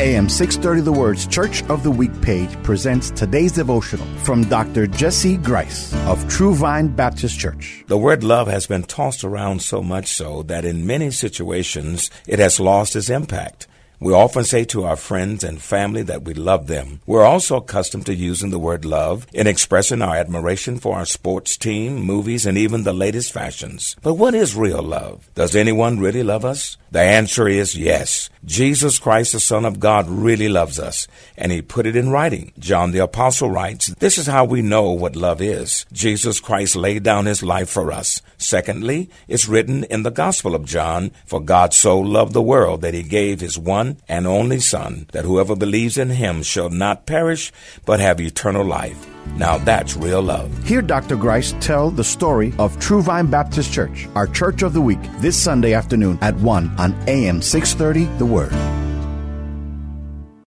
AM 630 The Word's Church of the Week page presents today's devotional from Dr. Jesse Grice of True Vine Baptist Church. The word love has been tossed around so much so that in many situations it has lost its impact. We often say to our friends and family that we love them. We're also accustomed to using the word love in expressing our admiration for our sports team, movies, and even the latest fashions. But what is real love? Does anyone really love us? The answer is yes. Jesus Christ, the Son of God, really loves us, and He put it in writing. John the Apostle writes, This is how we know what love is. Jesus Christ laid down His life for us. Secondly, it's written in the Gospel of John, For God so loved the world that He gave His one and only Son, that whoever believes in Him shall not perish, but have eternal life. Now that's real love. Hear Dr. Grice tell the story of True Vine Baptist Church, our church of the week, this Sunday afternoon at 1 on AM 630 The Word.